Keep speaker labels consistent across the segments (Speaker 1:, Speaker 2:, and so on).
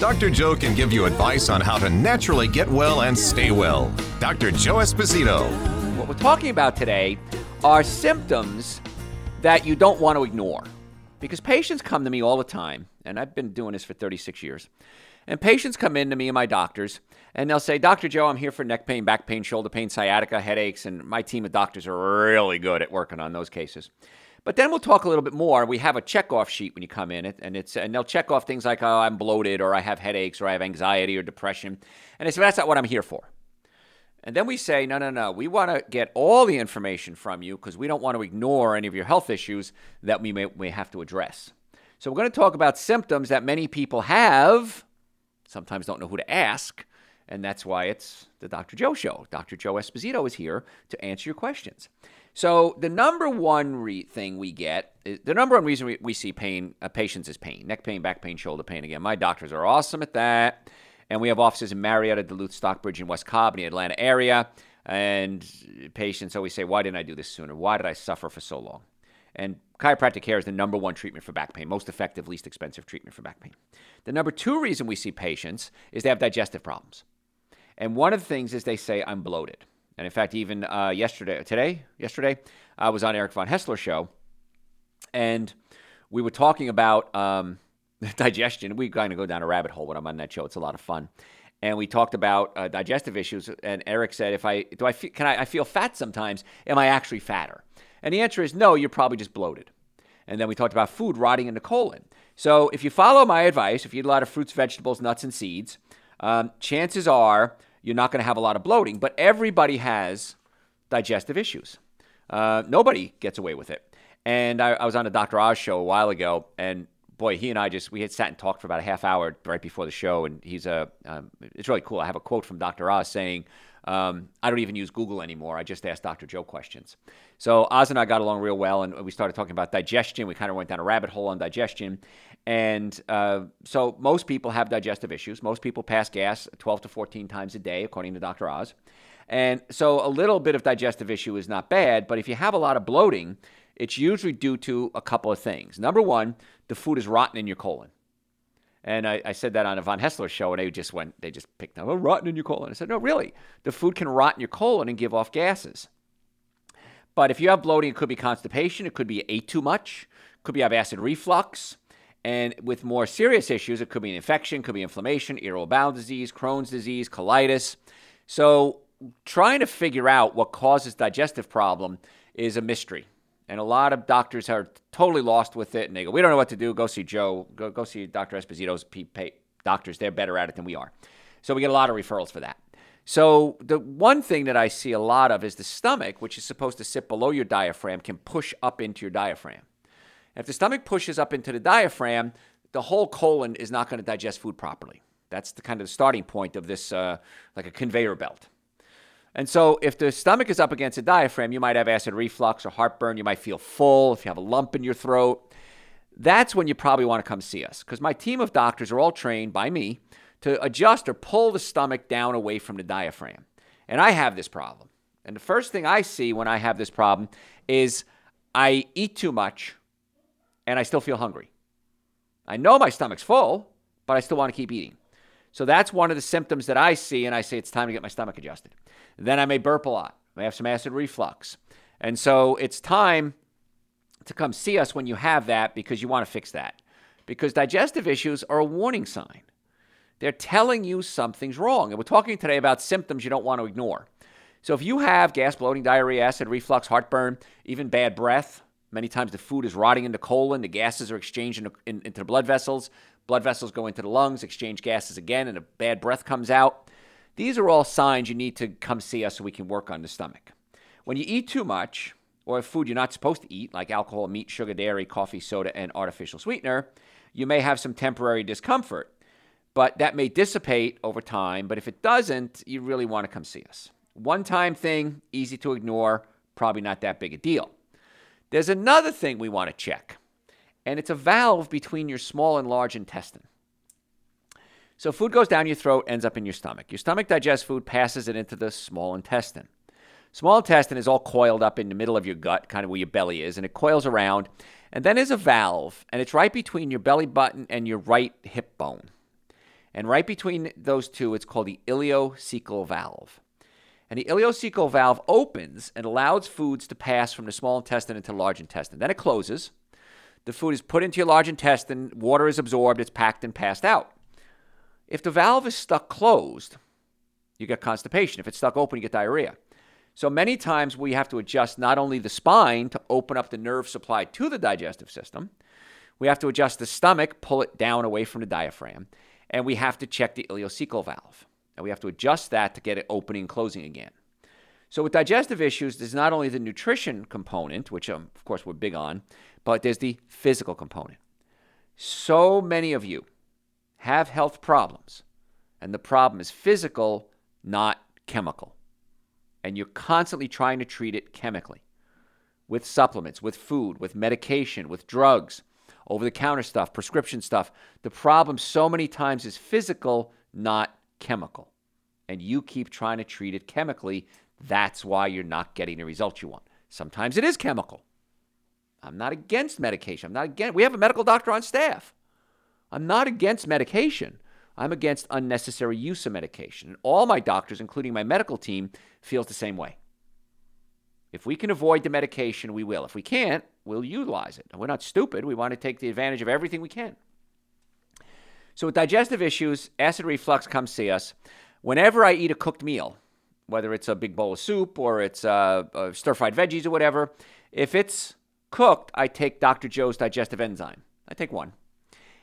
Speaker 1: Dr. Joe can give you advice on how to naturally get well and stay well. Dr. Joe Esposito.
Speaker 2: What we're talking about today are symptoms that you don't want to ignore. Because patients come to me all the time, and I've been doing this for 36 years. And patients come in to me and my doctors, and they'll say, Dr. Joe, I'm here for neck pain, back pain, shoulder pain, sciatica, headaches, and my team of doctors are really good at working on those cases. But then we'll talk a little bit more. We have a checkoff sheet when you come in, and it's and they'll check off things like, oh, I'm bloated, or I have headaches, or I have anxiety or depression, and they say that's not what I'm here for. And then we say, no, no, no, we want to get all the information from you because we don't want to ignore any of your health issues that we may, may have to address. So we're going to talk about symptoms that many people have, sometimes don't know who to ask, and that's why it's the Dr. Joe Show. Dr. Joe Esposito is here to answer your questions. So the number one re- thing we get, the number one reason we, we see pain, uh, patients is pain, neck pain, back pain, shoulder pain. Again, my doctors are awesome at that, and we have offices in Marietta, Duluth, Stockbridge, and West Cobb, in the Atlanta area. And patients always say, "Why didn't I do this sooner? Why did I suffer for so long?" And chiropractic care is the number one treatment for back pain, most effective, least expensive treatment for back pain. The number two reason we see patients is they have digestive problems. And one of the things is they say, I'm bloated. And in fact, even uh, yesterday, today, yesterday, I was on Eric Von Haessler show, and we were talking about um, digestion. We kind of go down a rabbit hole when I'm on that show. It's a lot of fun, and we talked about uh, digestive issues. And Eric said, "If I do, I feel, can I, I feel fat sometimes. Am I actually fatter?" And the answer is no. You're probably just bloated. And then we talked about food rotting in the colon. So if you follow my advice, if you eat a lot of fruits, vegetables, nuts, and seeds, um, chances are you're not going to have a lot of bloating. But everybody has digestive issues. Uh, nobody gets away with it. And I, I, was on a Dr. Oz show a while ago, and boy, he and I just we had sat and talked for about a half hour right before the show, and he's a um, it's really cool. I have a quote from Dr. Oz saying, um, "I don't even use Google anymore. I just ask Dr. Joe questions." So Oz and I got along real well, and we started talking about digestion. We kind of went down a rabbit hole on digestion, and uh, so most people have digestive issues. Most people pass gas 12 to 14 times a day, according to Dr. Oz. And so a little bit of digestive issue is not bad, but if you have a lot of bloating, it's usually due to a couple of things. Number one, the food is rotten in your colon. And I, I, said that on a Von Haessler show, and they just went, they just picked up, oh, rotten in your colon. I said, no, really. The food can rot in your colon and give off gases. But if you have bloating, it could be constipation, it could be ate too much, it could be have acid reflux, and with more serious issues, it could be an infection, could be inflammation, irritable bowel disease, Crohn's disease, colitis. So, trying to figure out what causes digestive problem is a mystery. And a lot of doctors are totally lost with it, and they go, "We don't know what to do. Go see Joe. Go go see Dr. Esposito's doctors. They're better at it than we are." So we get a lot of referrals for that. So the one thing that I see a lot of is the stomach, which is supposed to sit below your diaphragm, can push up into your diaphragm. If the stomach pushes up into the diaphragm, the whole colon is not going to digest food properly. That's the kind of the starting point of this, uh, like a conveyor belt. And so, if the stomach is up against the diaphragm, you might have acid reflux or heartburn. You might feel full. If you have a lump in your throat, that's when you probably want to come see us. Because my team of doctors are all trained by me to adjust or pull the stomach down away from the diaphragm. And I have this problem. And the first thing I see when I have this problem is I eat too much and I still feel hungry. I know my stomach's full, but I still want to keep eating. So that's one of the symptoms that I see, and I say it's time to get my stomach adjusted. Then I may burp a lot. I may have some acid reflux. And so it's time to come see us when you have that because you want to fix that. Because digestive issues are a warning sign. They're telling you something's wrong. And we're talking today about symptoms you don't want to ignore. So if you have gas, bloating, diarrhea, acid reflux, heartburn, even bad breath, Many times the food is rotting in the colon, the gases are exchanged in, in, into the blood vessels. Blood vessels go into the lungs, exchange gases again, and a bad breath comes out. These are all signs you need to come see us so we can work on the stomach. When you eat too much, or food you're not supposed to eat, like alcohol, meat, sugar, dairy, coffee, soda, and artificial sweetener, you may have some temporary discomfort. But that may dissipate over time. But if it doesn't, you really want to come see us. One time thing, easy to ignore, probably not that big a deal. There's another thing we want to check, and it's a valve between your small and large intestine. So food goes down your throat, ends up in your stomach. Your stomach digests food, passes it into the small intestine. Small intestine is all coiled up in the middle of your gut, kind of where your belly is, and it coils around. And then there's a valve, and it's right between your belly button and your right hip bone. And right between those two, it's called the ileocecal valve. And the ileocecal valve opens and allows foods to pass from the small intestine into the large intestine. Then it closes. The food is put into your large intestine, water is absorbed, it's packed and passed out. If the valve is stuck closed, you get constipation. If it's stuck open, you get diarrhea. So many times we have to adjust not only the spine to open up the nerve supply to the digestive system, we have to adjust the stomach, pull it down away from the diaphragm, and we have to check the ileocecal valve. And we have to adjust that to get it opening and closing again. So with digestive issues, there's not only the nutrition component, which um, of course we're big on, but there's the physical component. So many of you have health problems, and the problem is physical, not chemical and you're constantly trying to treat it chemically with supplements, with food, with medication, with drugs, over the counter stuff, prescription stuff. The problem so many times is physical, not chemical. And you keep trying to treat it chemically. That's why you're not getting the results you want. Sometimes it is chemical. I'm not against medication. I'm not against we have a medical doctor on staff. I'm not against medication. I'm against unnecessary use of medication. And all my doctors, including my medical team, feels the same way. If we can avoid the medication, we will. If we can't, we'll utilize it. We're not stupid. We want to take the advantage of everything we can. So, with digestive issues, acid reflux, come see us. Whenever I eat a cooked meal, whether it's a big bowl of soup or it's uh, uh, stir fried veggies or whatever, if it's cooked, I take Dr. Joe's digestive enzyme. I take one.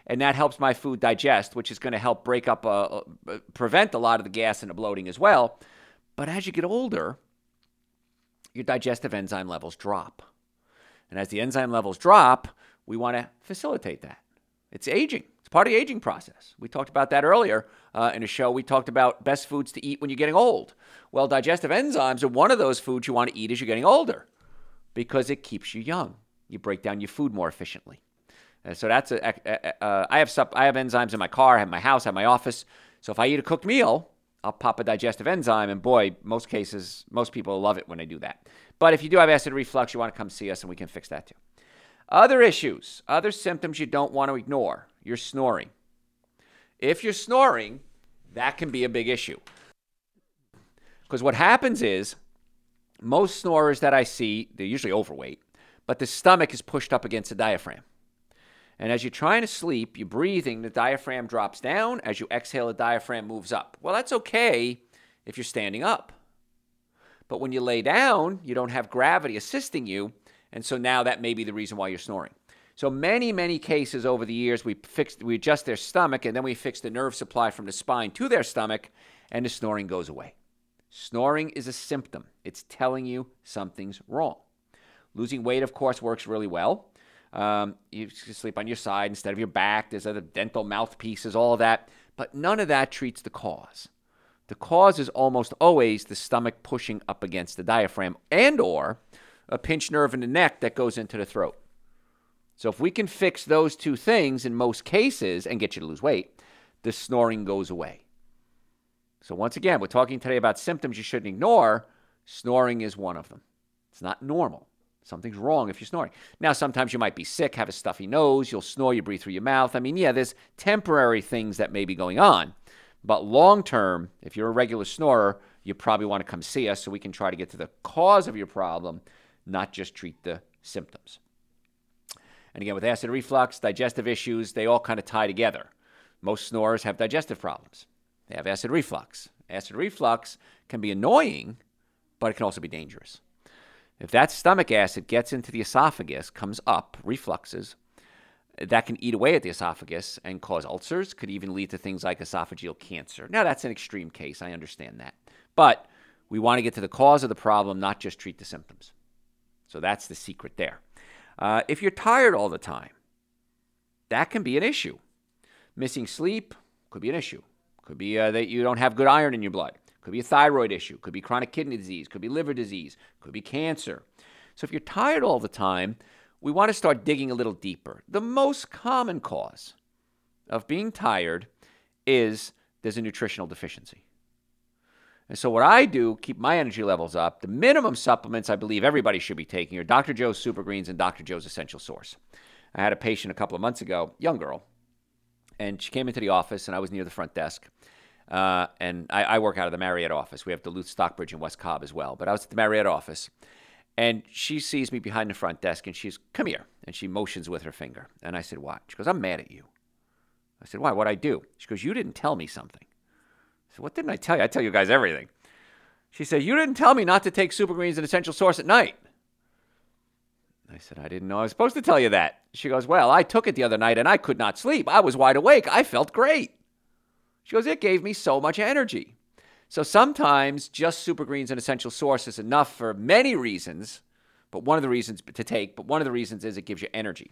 Speaker 2: And that helps my food digest, which is going to help break up, uh, uh, prevent a lot of the gas and the bloating as well. But as you get older, your digestive enzyme levels drop. And as the enzyme levels drop, we want to facilitate that. It's aging. It's part of the aging process. We talked about that earlier uh, in a show. We talked about best foods to eat when you're getting old. Well, digestive enzymes are one of those foods you want to eat as you're getting older because it keeps you young. You break down your food more efficiently. And so that's a, a uh, I have sup, I have enzymes in my car, I have my house, I have my office. So if I eat a cooked meal, I'll pop a digestive enzyme, and boy, most cases, most people love it when I do that. But if you do have acid reflux, you want to come see us, and we can fix that too. Other issues, other symptoms you don't want to ignore. You're snoring. If you're snoring, that can be a big issue. Because what happens is, most snorers that I see, they're usually overweight, but the stomach is pushed up against the diaphragm. And as you're trying to sleep, you're breathing, the diaphragm drops down. As you exhale, the diaphragm moves up. Well, that's okay if you're standing up. But when you lay down, you don't have gravity assisting you. And so now that may be the reason why you're snoring. So many, many cases over the years, we fix, we adjust their stomach and then we fix the nerve supply from the spine to their stomach, and the snoring goes away. Snoring is a symptom. It's telling you something's wrong. Losing weight, of course, works really well. Um, you sleep on your side instead of your back. There's other dental mouthpieces, all that. But none of that treats the cause. The cause is almost always the stomach pushing up against the diaphragm and or a pinched nerve in the neck that goes into the throat. So if we can fix those two things in most cases and get you to lose weight, the snoring goes away. So once again, we're talking today about symptoms you shouldn't ignore. Snoring is one of them. It's not normal. Something's wrong if you're snoring. Now, sometimes you might be sick, have a stuffy nose, you'll snore, you breathe through your mouth. I mean, yeah, there's temporary things that may be going on. But long term, if you're a regular snorer, you probably want to come see us so we can try to get to the cause of your problem, not just treat the symptoms. And again, with acid reflux, digestive issues, they all kind of tie together. Most snorers have digestive problems, they have acid reflux. Acid reflux can be annoying, but it can also be dangerous. If that stomach acid gets into the esophagus, comes up, refluxes, that can eat away at the esophagus and cause ulcers, could even lead to things like esophageal cancer. Now, that's an extreme case. I understand that. But we want to get to the cause of the problem, not just treat the symptoms. So that's the secret there. Uh, if you're tired all the time, that can be an issue. Missing sleep could be an issue. Could be uh, that you don't have good iron in your blood could be a thyroid issue, could be chronic kidney disease, could be liver disease, could be cancer. So if you're tired all the time, we want to start digging a little deeper. The most common cause of being tired is there's a nutritional deficiency. And so what I do, keep my energy levels up. The minimum supplements I believe everybody should be taking are Dr. Joe's Super Greens and Dr. Joe's Essential Source. I had a patient a couple of months ago, young girl, and she came into the office, and I was near the front desk. Uh, and I, I, work out of the Marietta office. We have Duluth, Stockbridge, and West Cobb as well. But I was at the Marietta office, and she sees me behind the front desk, and she's, "Come here," and she motions with her finger. And I said, "What?" She goes, "I'm mad at you." I said, "Why? What I do?" She goes, "You didn't tell me something." I said, "What didn't I tell you? I tell you guys everything." She said, "You didn't tell me not to take Super Greens and Essential Source at night." I said, I didn't know I was supposed to tell you that. She goes, Well, I took it the other night and I could not sleep. I was wide awake. I felt great. She goes, It gave me so much energy. So sometimes just super greens and essential source is enough for many reasons, but one of the reasons to take, but one of the reasons is it gives you energy.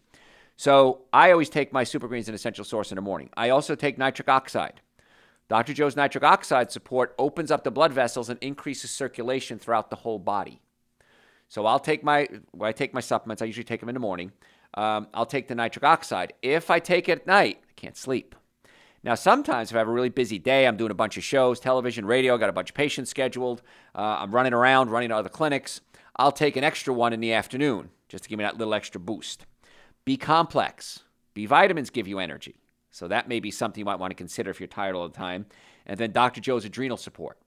Speaker 2: So I always take my super greens and essential source in the morning. I also take nitric oxide. Dr. Joe's nitric oxide support opens up the blood vessels and increases circulation throughout the whole body. So I'll take my when I take my supplements. I usually take them in the morning. Um, I'll take the nitric oxide. If I take it at night, I can't sleep. Now, sometimes if I have a really busy day, I'm doing a bunch of shows, television, radio, got a bunch of patients scheduled, uh, I'm running around, running to other clinics, I'll take an extra one in the afternoon just to give me that little extra boost. B complex. B vitamins give you energy. So that may be something you might want to consider if you're tired all the time. And then Dr. Joe's adrenal support.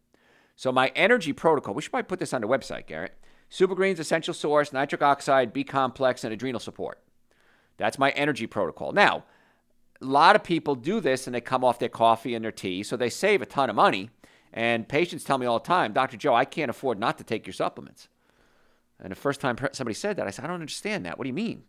Speaker 2: So my energy protocol, we should probably put this on the website, Garrett. Super Greens, Essential Source, Nitric Oxide, B Complex, and Adrenal Support. That's my energy protocol. Now, a lot of people do this and they come off their coffee and their tea, so they save a ton of money. And patients tell me all the time, Dr. Joe, I can't afford not to take your supplements. And the first time somebody said that, I said, I don't understand that. What do you mean?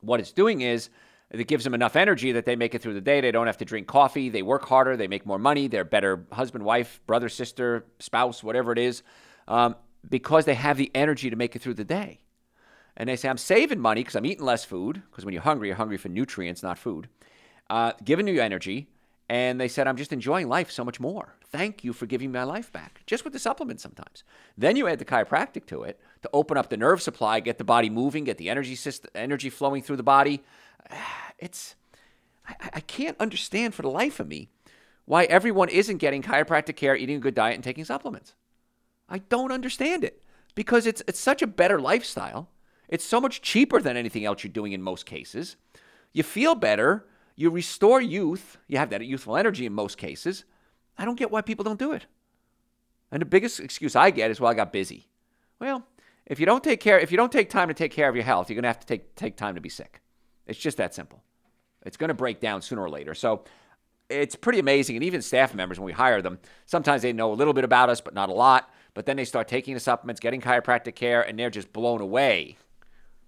Speaker 2: What it's doing is it gives them enough energy that they make it through the day. They don't have to drink coffee. They work harder. They make more money. They're better husband, wife, brother, sister, spouse, whatever it is. Um, because they have the energy to make it through the day. And they say, I'm saving money because I'm eating less food, because when you're hungry, you're hungry for nutrients, not food, uh, you energy. And they said, I'm just enjoying life so much more. Thank you for giving my life back, just with the supplement sometimes. Then you add the chiropractic to it to open up the nerve supply, get the body moving, get the energy system, energy flowing through the body. It's, I, I can't understand for the life of me why everyone isn't getting chiropractic care, eating a good diet, and taking supplements. I don't understand it because it's it's such a better lifestyle. It's so much cheaper than anything else you're doing in most cases. You feel better, you restore youth, you have that youthful energy in most cases. I don't get why people don't do it. And the biggest excuse I get is well I got busy. Well, if you don't take care if you don't take time to take care of your health, you're going to have to take take time to be sick. It's just that simple. It's going to break down sooner or later. So it's pretty amazing. And even staff members, when we hire them, sometimes they know a little bit about us, but not a lot. But then they start taking the supplements, getting chiropractic care, and they're just blown away.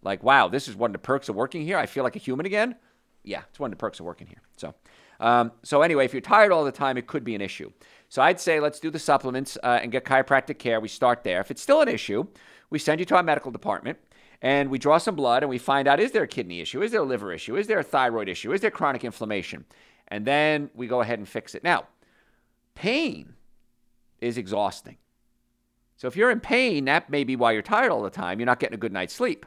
Speaker 2: Like, wow, this is one of the perks of working here. I feel like a human again. Yeah, it's one of the perks of working here. So, um, so anyway, if you're tired all the time, it could be an issue. So I'd say let's do the supplements uh, and get chiropractic care. We start there. If it's still an issue, we send you to our medical department and we draw some blood and we find out is there a kidney issue? Is there a liver issue? Is there a thyroid issue? Is there chronic inflammation? And then we go ahead and fix it. Now, pain is exhausting. So if you're in pain, that may be why you're tired all the time. You're not getting a good night's sleep.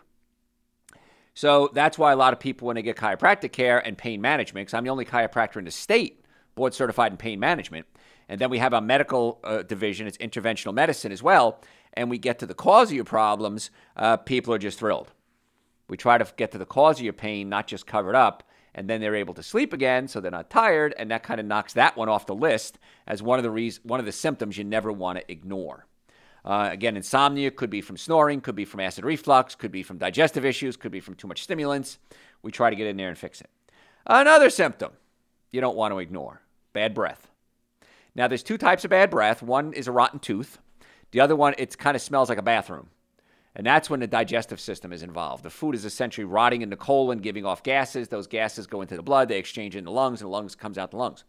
Speaker 2: So that's why a lot of people, when they get chiropractic care and pain management, because I'm the only chiropractor in the state board certified in pain management, and then we have a medical uh, division, it's interventional medicine as well, and we get to the cause of your problems, uh, people are just thrilled. We try to get to the cause of your pain, not just cover it up, and then they're able to sleep again, so they're not tired, and that kind of knocks that one off the list as one of the reasons, one of the symptoms you never want to ignore. Uh, again, insomnia could be from snoring, could be from acid reflux, could be from digestive issues, could be from too much stimulants. We try to get in there and fix it. Another symptom you don't want to ignore bad breath. Now, there's two types of bad breath. One is a rotten tooth. The other one, it kind of smells like a bathroom. And that's when the digestive system is involved. The food is essentially rotting in the colon, giving off gases. Those gases go into the blood, they exchange in the lungs, and the lungs comes out the lungs.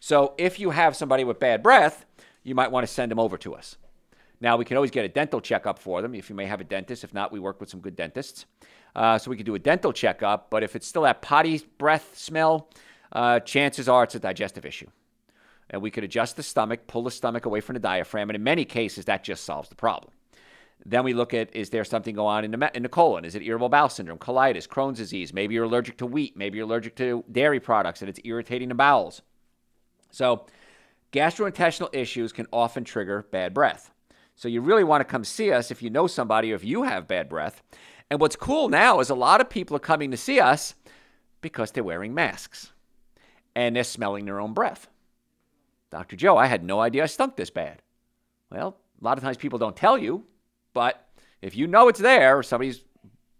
Speaker 2: So if you have somebody with bad breath, you might want to send them over to us. Now, we can always get a dental checkup for them if you may have a dentist. If not, we work with some good dentists. Uh, so we can do a dental checkup. But if it's still that potty breath smell, uh, chances are it's a digestive issue. and we could adjust the stomach, pull the stomach away from the diaphragm, and in many cases, that just solves the problem. Then we look at is there something going on in the, in the colon? Is it irritable bowel syndrome, colitis, Crohn's disease? Maybe you're allergic to wheat. Maybe you're allergic to dairy products and it's irritating the bowels. So, gastrointestinal issues can often trigger bad breath. So, you really want to come see us if you know somebody or if you have bad breath. And what's cool now is a lot of people are coming to see us because they're wearing masks and they're smelling their own breath. Dr. Joe, I had no idea I stunk this bad. Well, a lot of times people don't tell you, but if you know it's there, or somebody's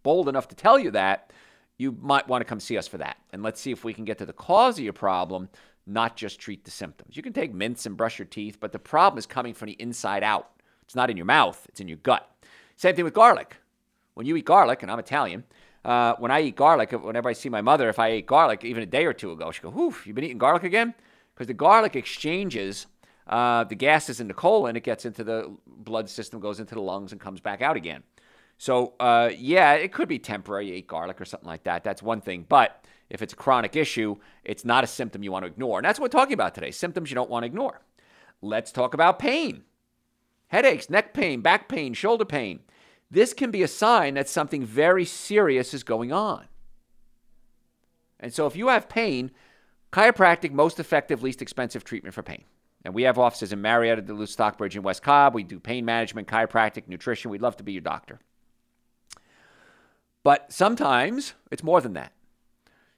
Speaker 2: bold enough to tell you that, you might want to come see us for that. And let's see if we can get to the cause of your problem, not just treat the symptoms. You can take mints and brush your teeth, but the problem is coming from the inside out. It's not in your mouth, it's in your gut. Same thing with garlic. When you eat garlic, and I'm Italian, uh, when I eat garlic, whenever I see my mother, if I ate garlic even a day or two ago, she go, "Whew, you've been eating garlic again?" Because the garlic exchanges uh, the gases in the colon, it gets into the blood system, goes into the lungs, and comes back out again. So, uh, yeah, it could be temporary. You ate garlic or something like that. That's one thing. But if it's a chronic issue, it's not a symptom you want to ignore. And that's what we're talking about today symptoms you don't want to ignore. Let's talk about pain headaches, neck pain, back pain, shoulder pain. This can be a sign that something very serious is going on. And so, if you have pain, chiropractic, most effective, least expensive treatment for pain. And we have offices in Marietta, Duluth, Stockbridge, and West Cobb. We do pain management, chiropractic, nutrition. We'd love to be your doctor. But sometimes it's more than that.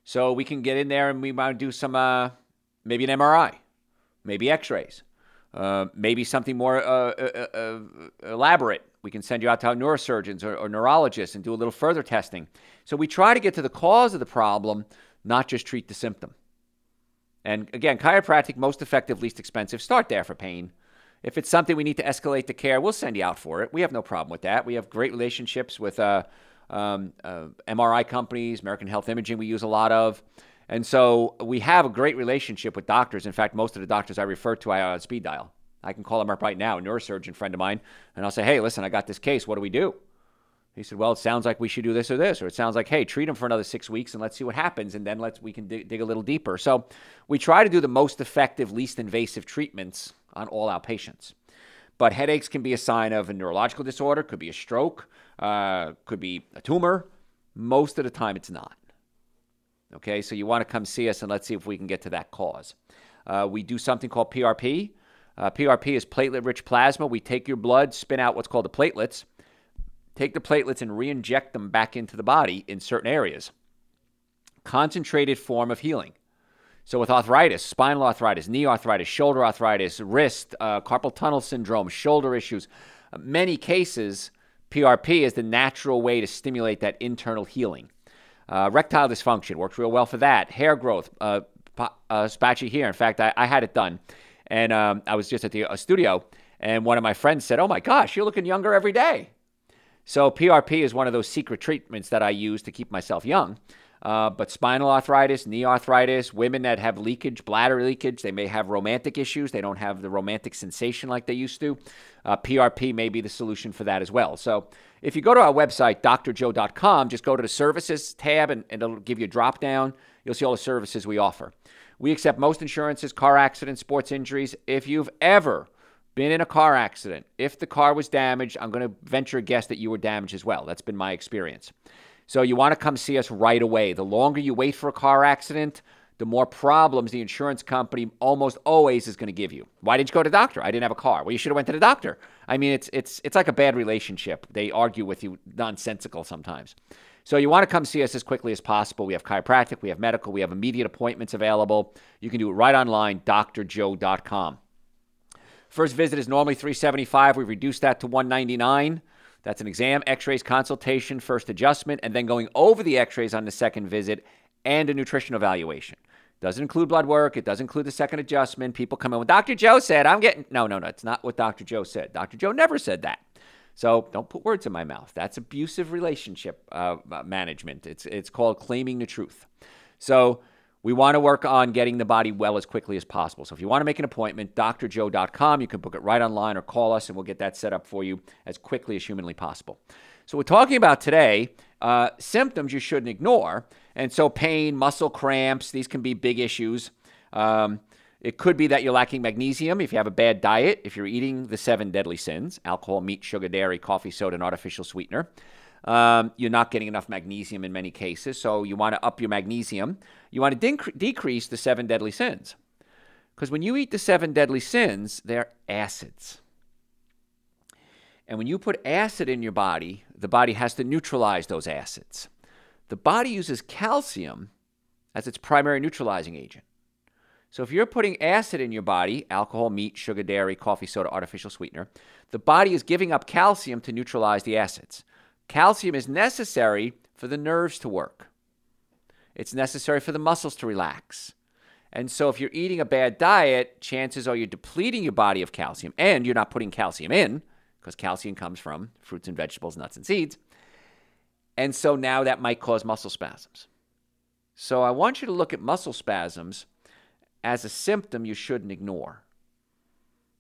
Speaker 2: So we can get in there and we might do some, uh, maybe an MRI, maybe x rays, uh, maybe something more uh, uh, uh, elaborate. We can send you out to neurosurgeons or, or neurologists and do a little further testing. So we try to get to the cause of the problem, not just treat the symptom. And again, chiropractic, most effective, least expensive. Start there for pain. If it's something we need to escalate to care, we'll send you out for it. We have no problem with that. We have great relationships with uh, um, uh, MRI companies, American Health Imaging, we use a lot of. And so we have a great relationship with doctors. In fact, most of the doctors I refer to, I on speed dial. I can call them up right now, a neurosurgeon friend of mine, and I'll say, hey, listen, I got this case. What do we do? He said, "Well, it sounds like we should do this or this, or it sounds like, hey, treat him for another six weeks and let's see what happens, and then let's we can dig, dig a little deeper." So, we try to do the most effective, least invasive treatments on all our patients. But headaches can be a sign of a neurological disorder, could be a stroke, uh, could be a tumor. Most of the time, it's not. Okay, so you want to come see us and let's see if we can get to that cause. Uh, we do something called PRP. Uh, PRP is platelet rich plasma. We take your blood, spin out what's called the platelets take the platelets and re inject them back into the body in certain areas. Concentrated form of healing. So, with arthritis, spinal arthritis, knee arthritis, shoulder arthritis, wrist, uh, carpal tunnel syndrome, shoulder issues, uh, many cases, PRP is the natural way to stimulate that internal healing. Uh, erectile dysfunction works real well for that. Hair growth, uh, uh, spatchy here. In fact, I, I had it done, and um, I was just at the studio, and one of my friends said, "Oh my gosh, you're looking younger every day." So PRP is one of those secret treatments that I use to keep myself young. Uh, but spinal arthritis, knee arthritis, women that have leakage, bladder leakage, they may have romantic issues. They don't have the romantic sensation like they used to. Uh, PRP may be the solution for that as well. So if you go to our website, drjoe.com, just go to the services tab and, and it'll give you a drop down. You'll see all the services we offer. We accept most insurances, car accidents, sports injuries. If you've ever been in a car accident. If the car was damaged, I'm going to venture a guess that you were damaged as well. That's been my experience. So you want to come see us right away. The longer you wait for a car accident, the more problems the insurance company almost always is going to give you. Why didn't you go to the doctor? I didn't have a car. Well, you should have went to the doctor. I mean, it's it's it's like a bad relationship. They argue with you nonsensical sometimes. So you want to come see us as quickly as possible. We have chiropractic, we have medical, we have immediate appointments available. You can do it right online, drjoe.com. First visit is normally 375. We've reduced that to 199. That's an exam, x-rays, consultation, first adjustment, and then going over the x-rays on the second visit and a nutrition evaluation. Doesn't include blood work. It does include the second adjustment. People come in with Dr. Joe said, I'm getting. No, no, no. It's not what Dr. Joe said. Dr. Joe never said that. So don't put words in my mouth. That's abusive relationship uh, management. It's, it's called claiming the truth. So we want to work on getting the body well as quickly as possible. So if you want to make an appointment, drjoe.com, you can book it right online or call us and we'll get that set up for you as quickly as humanly possible. So we're talking about today uh, symptoms you shouldn't ignore. And so pain, muscle cramps, these can be big issues. Um, It could be that you're lacking magnesium if you have a bad diet, if you're eating the seven deadly sins alcohol, meat, sugar, dairy, coffee, soda, and artificial sweetener. Um, you're not getting enough magnesium in many cases, so you want to up your magnesium. You want to dec- decrease the seven deadly sins. Because when you eat the seven deadly sins, they're acids. And when you put acid in your body, the body has to neutralize those acids. The body uses calcium as its primary neutralizing agent. So if you're putting acid in your body, alcohol, meat, sugar, dairy, coffee, soda, artificial sweetener, the body is giving up calcium to neutralize the acids. Calcium is necessary for the nerves to work. It's necessary for the muscles to relax. And so if you're eating a bad diet, chances are you're depleting your body of calcium and you're not putting calcium in because calcium comes from fruits and vegetables, nuts and seeds. And so now that might cause muscle spasms. So I want you to look at muscle spasms as a symptom you shouldn't ignore.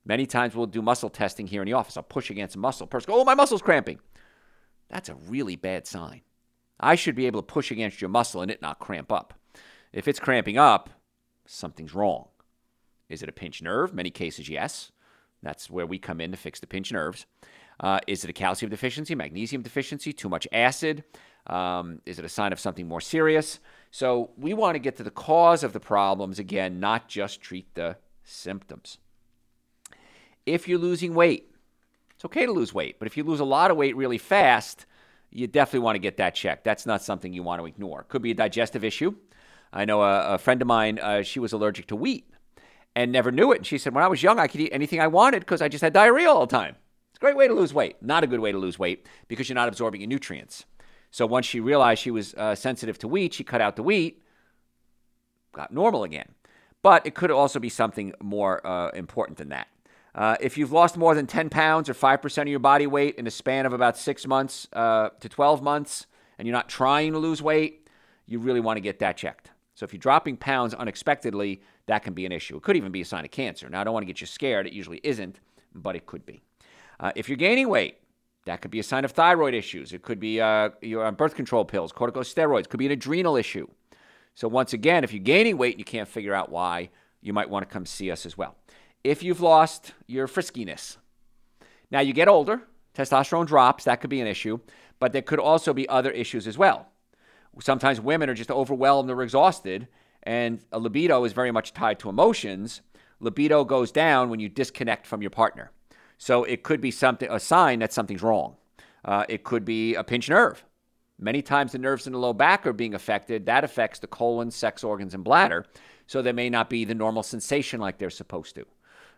Speaker 2: Many times we'll do muscle testing here in the office. I'll push against a muscle. Person oh, my muscle's cramping. That's a really bad sign. I should be able to push against your muscle and it not cramp up. If it's cramping up, something's wrong. Is it a pinched nerve? Many cases, yes. That's where we come in to fix the pinched nerves. Uh, is it a calcium deficiency, magnesium deficiency, too much acid? Um, is it a sign of something more serious? So we want to get to the cause of the problems again, not just treat the symptoms. If you're losing weight, it's okay to lose weight, but if you lose a lot of weight really fast, you definitely want to get that checked. That's not something you want to ignore. Could be a digestive issue. I know a, a friend of mine, uh, she was allergic to wheat and never knew it. And she said, when I was young, I could eat anything I wanted because I just had diarrhea all the time. It's a great way to lose weight. Not a good way to lose weight because you're not absorbing your nutrients. So once she realized she was uh, sensitive to wheat, she cut out the wheat, got normal again. But it could also be something more uh, important than that. Uh, if you've lost more than 10 pounds or 5% of your body weight in a span of about six months uh, to 12 months, and you're not trying to lose weight, you really want to get that checked. So if you're dropping pounds unexpectedly, that can be an issue. It could even be a sign of cancer. Now, I don't want to get you scared. It usually isn't, but it could be. Uh, if you're gaining weight, that could be a sign of thyroid issues. It could be uh, you're on birth control pills, corticosteroids. Could be an adrenal issue. So once again, if you're gaining weight and you can't figure out why, you might want to come see us as well if you've lost your friskiness. Now, you get older, testosterone drops, that could be an issue, but there could also be other issues as well. Sometimes women are just overwhelmed or exhausted, and a libido is very much tied to emotions. Libido goes down when you disconnect from your partner. So it could be something, a sign that something's wrong. Uh, it could be a pinched nerve. Many times the nerves in the low back are being affected. That affects the colon, sex organs, and bladder. So they may not be the normal sensation like they're supposed to.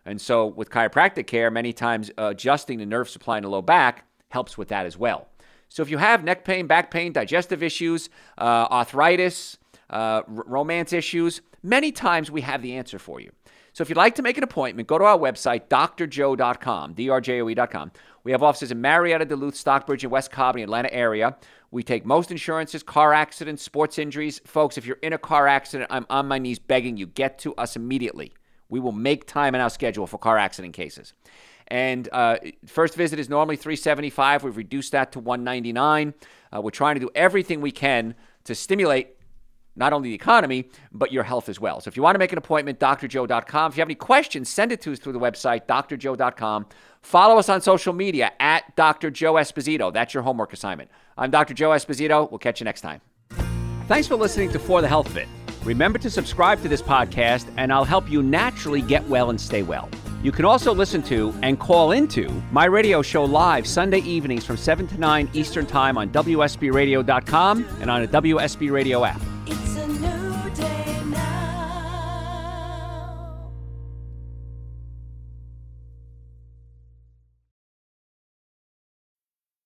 Speaker 2: And so, with chiropractic care, many times adjusting the nerve supply in the low back helps with that as well. So, if you have neck pain, back pain, digestive issues, uh, arthritis, uh, r- romance issues, many times we have the answer for you. So, if you'd like to make an appointment, go to our website, drjoe.com, drjoe.com. We have offices in Marietta, Duluth, Stockbridge, and West Cobb, in the Atlanta area. We take most insurances, car accidents, sports injuries. Folks, if you're in a car accident, I'm on my knees begging you, get to us immediately. We will make time in our schedule for car accident cases. And uh, first visit is normally 375. We've reduced that to 199. Uh, we're trying to do everything we can to stimulate not only the economy, but your health as well. So if you want to make an appointment, drjoe.com. If you have any questions, send it to us through the website, drjoe.com. Follow us on social media at Dr. Joe Esposito. That's your homework assignment. I'm Dr. Joe Esposito. We'll catch you next time. Thanks for listening to For the Health of It. Remember to subscribe to this podcast, and I'll help you naturally get well and stay well. You can also listen to and call into my radio show live Sunday evenings from 7 to 9 Eastern Time on WSBRadio.com and on a WSB Radio app.